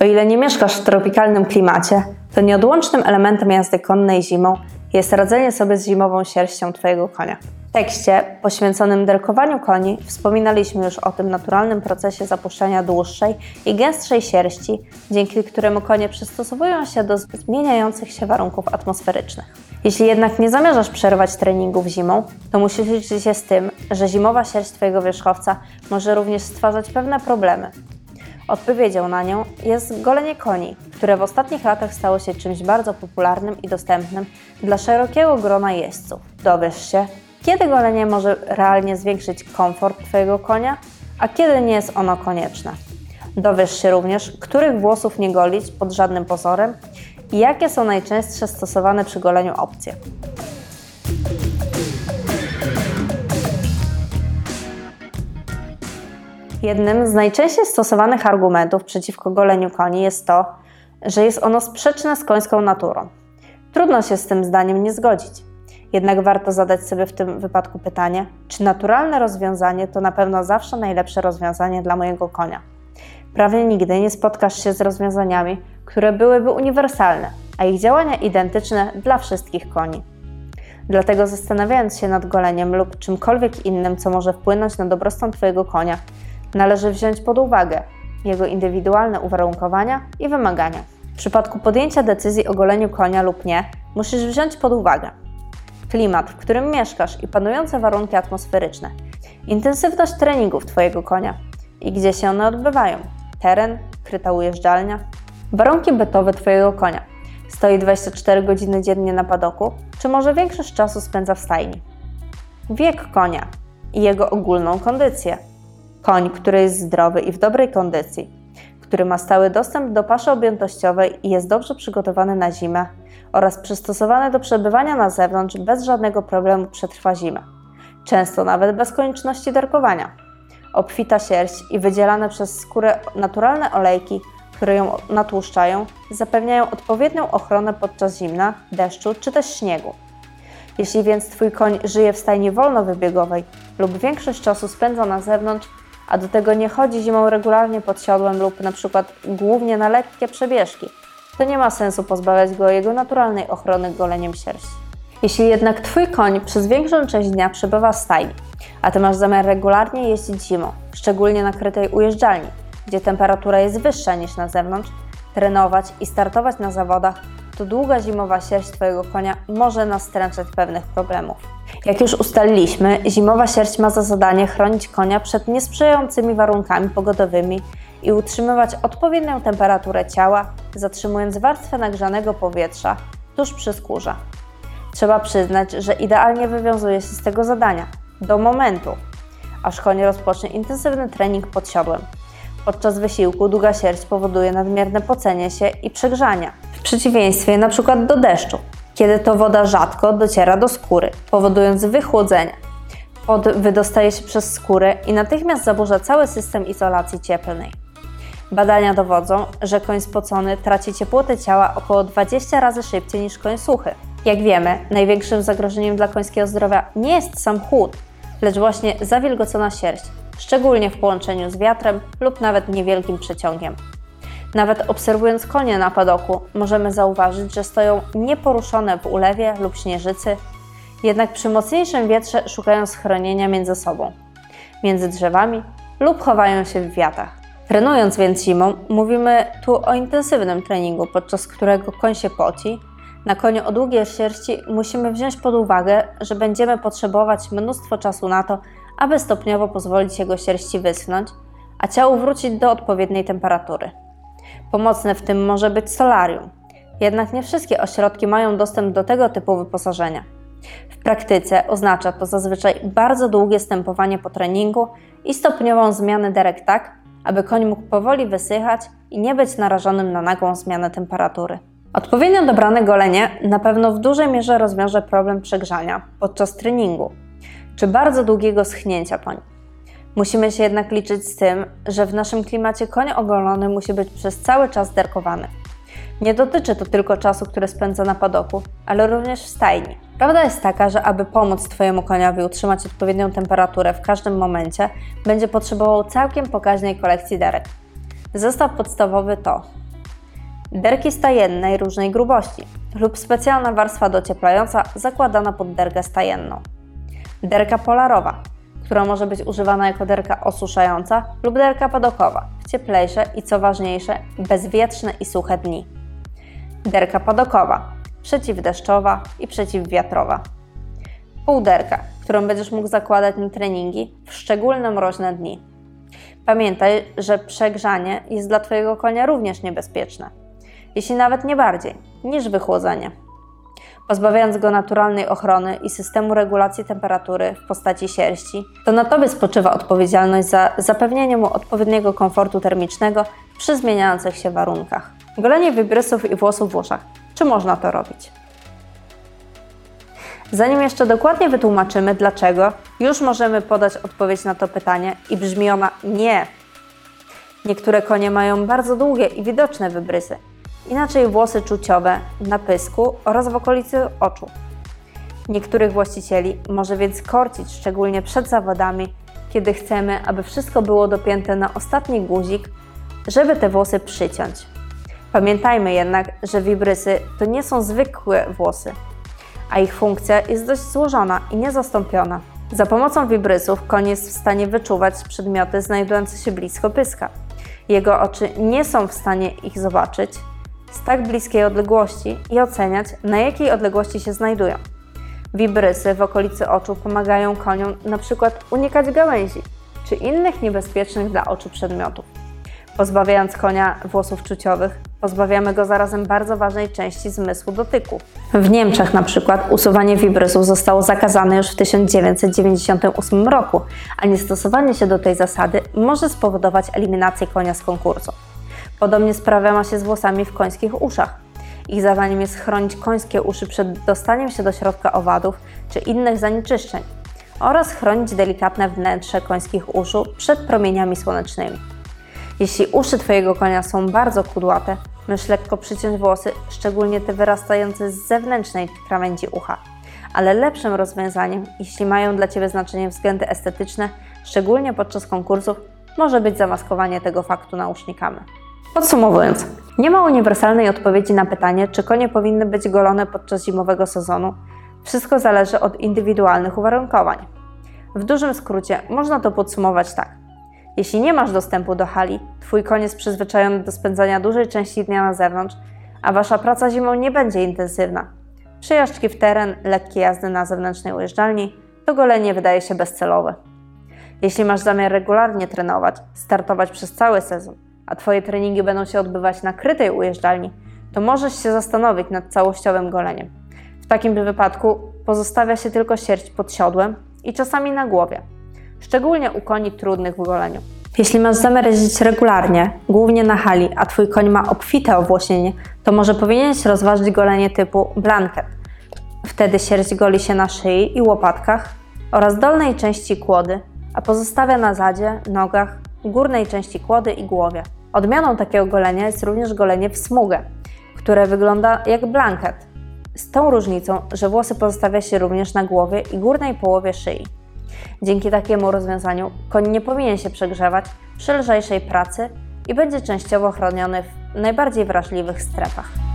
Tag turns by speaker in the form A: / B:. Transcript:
A: O ile nie mieszkasz w tropikalnym klimacie, to nieodłącznym elementem jazdy konnej zimą jest radzenie sobie z zimową sierścią Twojego konia. W tekście poświęconym derkowaniu koni wspominaliśmy już o tym naturalnym procesie zapuszczania dłuższej i gęstszej sierści, dzięki któremu konie przystosowują się do zmieniających się warunków atmosferycznych. Jeśli jednak nie zamierzasz przerwać treningów zimą, to musisz liczyć się z tym, że zimowa sierść Twojego wierzchowca może również stwarzać pewne problemy. Odpowiedzią na nią jest golenie koni, które w ostatnich latach stało się czymś bardzo popularnym i dostępnym dla szerokiego grona jeźdźców. Dowiesz się, kiedy golenie może realnie zwiększyć komfort Twojego konia, a kiedy nie jest ono konieczne. Dowiesz się również, których włosów nie golić pod żadnym pozorem i jakie są najczęstsze stosowane przy goleniu opcje. Jednym z najczęściej stosowanych argumentów przeciwko goleniu koni jest to, że jest ono sprzeczne z końską naturą. Trudno się z tym zdaniem nie zgodzić. Jednak warto zadać sobie w tym wypadku pytanie, czy naturalne rozwiązanie to na pewno zawsze najlepsze rozwiązanie dla mojego konia. Prawie nigdy nie spotkasz się z rozwiązaniami, które byłyby uniwersalne, a ich działania identyczne dla wszystkich koni. Dlatego zastanawiając się nad goleniem lub czymkolwiek innym, co może wpłynąć na dobrostan Twojego konia, należy wziąć pod uwagę jego indywidualne uwarunkowania i wymagania. W przypadku podjęcia decyzji o goleniu konia lub nie, musisz wziąć pod uwagę klimat, w którym mieszkasz i panujące warunki atmosferyczne, intensywność treningów Twojego konia i gdzie się one odbywają, teren, kryta ujeżdżalnia, warunki bytowe Twojego konia. Stoi 24 godziny dziennie na padoku, czy może większość czasu spędza w stajni? Wiek konia i jego ogólną kondycję. Koń, który jest zdrowy i w dobrej kondycji, który ma stały dostęp do paszy objętościowej i jest dobrze przygotowany na zimę oraz przystosowany do przebywania na zewnątrz bez żadnego problemu przetrwa zimę, często nawet bez konieczności derkowania. Obfita sierść i wydzielane przez skórę naturalne olejki, które ją natłuszczają, zapewniają odpowiednią ochronę podczas zimna, deszczu czy też śniegu. Jeśli więc Twój koń żyje w stajni wolnowybiegowej lub większość czasu spędza na zewnątrz, a do tego nie chodzi zimą regularnie pod siodłem lub na przykład głównie na lekkie przebieżki, to nie ma sensu pozbawiać go jego naturalnej ochrony goleniem sierści. Jeśli jednak Twój koń przez większą część dnia przebywa w stajni, a Ty masz zamiar regularnie jeździć zimą, szczególnie na krytej ujeżdżalni, gdzie temperatura jest wyższa niż na zewnątrz, trenować i startować na zawodach, to długa zimowa sierść Twojego konia może nastręczać pewnych problemów. Jak już ustaliliśmy, zimowa sierść ma za zadanie chronić konia przed niesprzyjającymi warunkami pogodowymi i utrzymywać odpowiednią temperaturę ciała, zatrzymując warstwę nagrzanego powietrza tuż przy skórze. Trzeba przyznać, że idealnie wywiązuje się z tego zadania do momentu, aż koń rozpocznie intensywny trening pod siodłem. Podczas wysiłku długa sierść powoduje nadmierne pocenie się i przegrzania, w przeciwieństwie np. do deszczu, kiedy to woda rzadko dociera do skóry, powodując wychłodzenie. Pot wydostaje się przez skórę i natychmiast zaburza cały system izolacji cieplnej. Badania dowodzą, że koń spocony traci ciepłotę ciała około 20 razy szybciej niż koń suchy. Jak wiemy, największym zagrożeniem dla końskiego zdrowia nie jest sam chłód, lecz właśnie zawilgocona sierść, szczególnie w połączeniu z wiatrem lub nawet niewielkim przeciągiem. Nawet obserwując konie na padoku, możemy zauważyć, że stoją nieporuszone w ulewie lub śnieżycy, jednak przy mocniejszym wietrze szukają schronienia między sobą, między drzewami lub chowają się w wiatach. Trenując więc zimą, mówimy tu o intensywnym treningu, podczas którego koń się poci. Na koniu o długiej sierści musimy wziąć pod uwagę, że będziemy potrzebować mnóstwo czasu na to, aby stopniowo pozwolić jego sierści wyschnąć, a ciału wrócić do odpowiedniej temperatury. Pomocne w tym może być solarium, jednak nie wszystkie ośrodki mają dostęp do tego typu wyposażenia. W praktyce oznacza to zazwyczaj bardzo długie stępowanie po treningu i stopniową zmianę derek tak, aby koń mógł powoli wysychać i nie być narażonym na nagłą zmianę temperatury. Odpowiednio dobrane golenie na pewno w dużej mierze rozwiąże problem przegrzania podczas treningu czy bardzo długiego schnięcia po nim. Musimy się jednak liczyć z tym, że w naszym klimacie koń ogolony musi być przez cały czas derkowany. Nie dotyczy to tylko czasu, który spędza na padoku, ale również w stajni. Prawda jest taka, że aby pomóc Twojemu koniowi utrzymać odpowiednią temperaturę w każdym momencie, będzie potrzebował całkiem pokaźnej kolekcji derek. Zestaw podstawowy to derki stajennej różnej grubości lub specjalna warstwa docieplająca zakładana pod dergę stajenną. Derka polarowa, która może być używana jako derka osuszająca lub derka padokowa w cieplejsze i co ważniejsze bezwietrzne i suche dni. Derka padokowa, przeciwdeszczowa i przeciwwiatrowa. Półderka, którą będziesz mógł zakładać na treningi w szczególne mroźne dni. Pamiętaj, że przegrzanie jest dla Twojego konia również niebezpieczne, jeśli nawet nie bardziej, niż wychłodzenie. Pozbawiając go naturalnej ochrony i systemu regulacji temperatury w postaci sierści, to na Tobie spoczywa odpowiedzialność za zapewnienie mu odpowiedniego komfortu termicznego przy zmieniających się warunkach. Golenie wibrysów i włosów w uszach. Czy można to robić? Zanim jeszcze dokładnie wytłumaczymy dlaczego, już możemy podać odpowiedź na to pytanie i brzmi ona nie. Niektóre konie mają bardzo długie i widoczne wybrysy, inaczej włosy czuciowe na pysku oraz w okolicy oczu. Niektórych właścicieli może więc korcić, szczególnie przed zawodami, kiedy chcemy, aby wszystko było dopięte na ostatni guzik, żeby te włosy przyciąć. Pamiętajmy jednak, że wibrysy to nie są zwykłe włosy a ich funkcja jest dość złożona i niezastąpiona. Za pomocą wibrysów koń jest w stanie wyczuwać przedmioty znajdujące się blisko pyska. Jego oczy nie są w stanie ich zobaczyć z tak bliskiej odległości i oceniać, na jakiej odległości się znajdują. Wibrysy w okolicy oczu pomagają koniom przykład unikać gałęzi czy innych niebezpiecznych dla oczu przedmiotów. Pozbawiając konia włosów czuciowych, pozbawiamy go zarazem bardzo ważnej części zmysłu dotyku. W Niemczech na przykład usuwanie wibrysów zostało zakazane już w 1998 roku, a niestosowanie się do tej zasady może spowodować eliminację konia z konkursu. Podobnie sprawa ma się z włosami w końskich uszach. Ich zadaniem jest chronić końskie uszy przed dostaniem się do środka owadów czy innych zanieczyszczeń oraz chronić delikatne wnętrze końskich uszu przed promieniami słonecznymi. Jeśli uszy Twojego konia są bardzo kudłate, myśl lekko przyciąć włosy, szczególnie te wyrastające z zewnętrznej krawędzi ucha. Ale lepszym rozwiązaniem, jeśli mają dla Ciebie znaczenie względy estetyczne, szczególnie podczas konkursów, może być zamaskowanie tego faktu nausznikami. Podsumowując, nie ma uniwersalnej odpowiedzi na pytanie, czy konie powinny być golone podczas zimowego sezonu. Wszystko zależy od indywidualnych uwarunkowań. W dużym skrócie można to podsumować tak. Jeśli nie masz dostępu do hali, Twój koń jest przyzwyczajony do spędzania dużej części dnia na zewnątrz, a Wasza praca zimą nie będzie intensywna. Przejażdżki w teren, lekkie jazdy na zewnętrznej ujeżdżalni, to golenie wydaje się bezcelowe. Jeśli masz zamiar regularnie trenować, startować przez cały sezon, a Twoje treningi będą się odbywać na krytej ujeżdżalni, to możesz się zastanowić nad całościowym goleniem. W takim wypadku pozostawia się tylko sierść pod siodłem i czasami na głowie szczególnie u koni trudnych w goleniu. Jeśli masz zamiar jeździć regularnie, głównie na hali, a Twój koń ma obfite owłosienie, to może powinieneś rozważyć golenie typu blanket. Wtedy sierść goli się na szyi i łopatkach oraz dolnej części kłody, a pozostawia na zadzie, nogach, górnej części kłody i głowie. Odmianą takiego golenia jest również golenie w smugę, które wygląda jak blanket, z tą różnicą, że włosy pozostawia się również na głowie i górnej połowie szyi. Dzięki takiemu rozwiązaniu koń nie powinien się przegrzewać przy lżejszej pracy i będzie częściowo chroniony w najbardziej wrażliwych strefach.